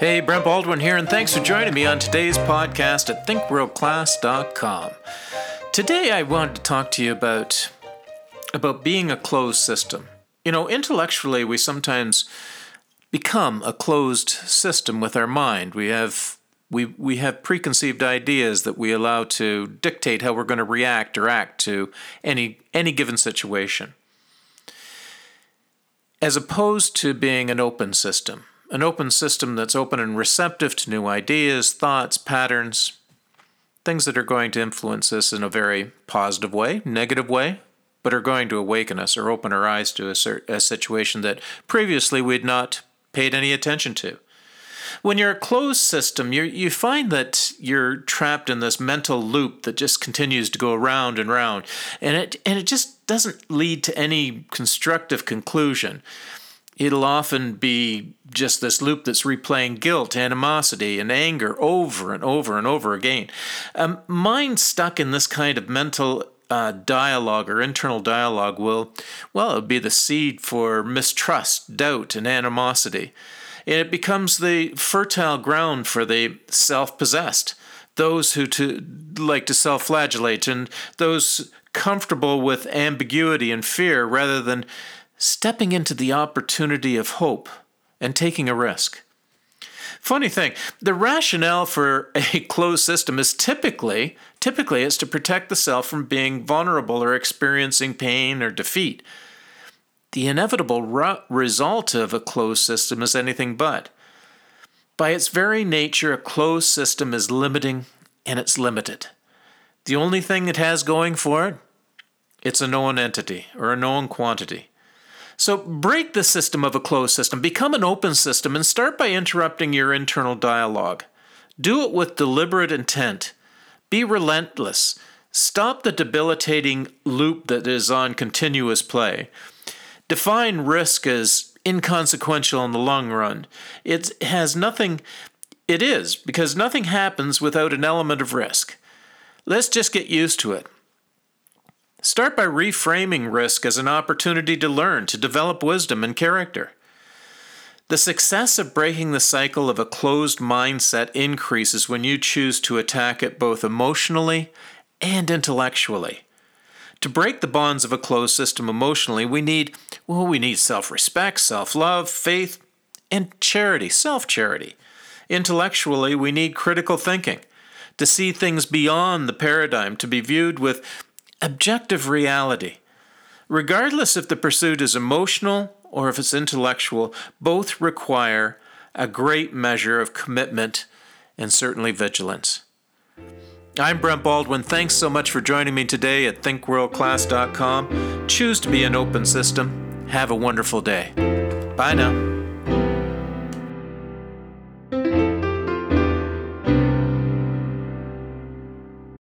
Hey, Brent Baldwin here, and thanks for joining me on today's podcast at thinkworldclass.com. Today, I wanted to talk to you about about being a closed system. You know, intellectually, we sometimes become a closed system with our mind. We have we we have preconceived ideas that we allow to dictate how we're going to react or act to any any given situation. As opposed to being an open system an open system that's open and receptive to new ideas, thoughts, patterns, things that are going to influence us in a very positive way, negative way, but are going to awaken us or open our eyes to a, a situation that previously we'd not paid any attention to. When you're a closed system, you you find that you're trapped in this mental loop that just continues to go around and round, and it and it just doesn't lead to any constructive conclusion it'll often be just this loop that's replaying guilt, animosity, and anger over and over and over again. Um, mind stuck in this kind of mental uh, dialogue or internal dialogue will, well, it'll be the seed for mistrust, doubt, and animosity. And it becomes the fertile ground for the self possessed, those who to, like to self flagellate, and those comfortable with ambiguity and fear rather than stepping into the opportunity of hope and taking a risk. Funny thing, the rationale for a closed system is typically typically it's to protect the self from being vulnerable or experiencing pain or defeat. The inevitable ru- result of a closed system is anything but. By its very nature, a closed system is limiting and it's limited. The only thing it has going for it, it's a known entity or a known quantity. So break the system of a closed system, become an open system, and start by interrupting your internal dialogue. Do it with deliberate intent. Be relentless. Stop the debilitating loop that is on continuous play. Define risk as inconsequential in the long run. It has nothing, it is, because nothing happens without an element of risk. Let's just get used to it. Start by reframing risk as an opportunity to learn, to develop wisdom and character. The success of breaking the cycle of a closed mindset increases when you choose to attack it both emotionally and intellectually. To break the bonds of a closed system emotionally, we need well, we need self-respect, self-love, faith, and charity, self-charity. Intellectually, we need critical thinking, to see things beyond the paradigm, to be viewed with objective reality. Regardless if the pursuit is emotional or if it's intellectual, both require a great measure of commitment and certainly vigilance. I'm Brent Baldwin. Thanks so much for joining me today at thinkworldclass.com. Choose to be an open system. Have a wonderful day. Bye now.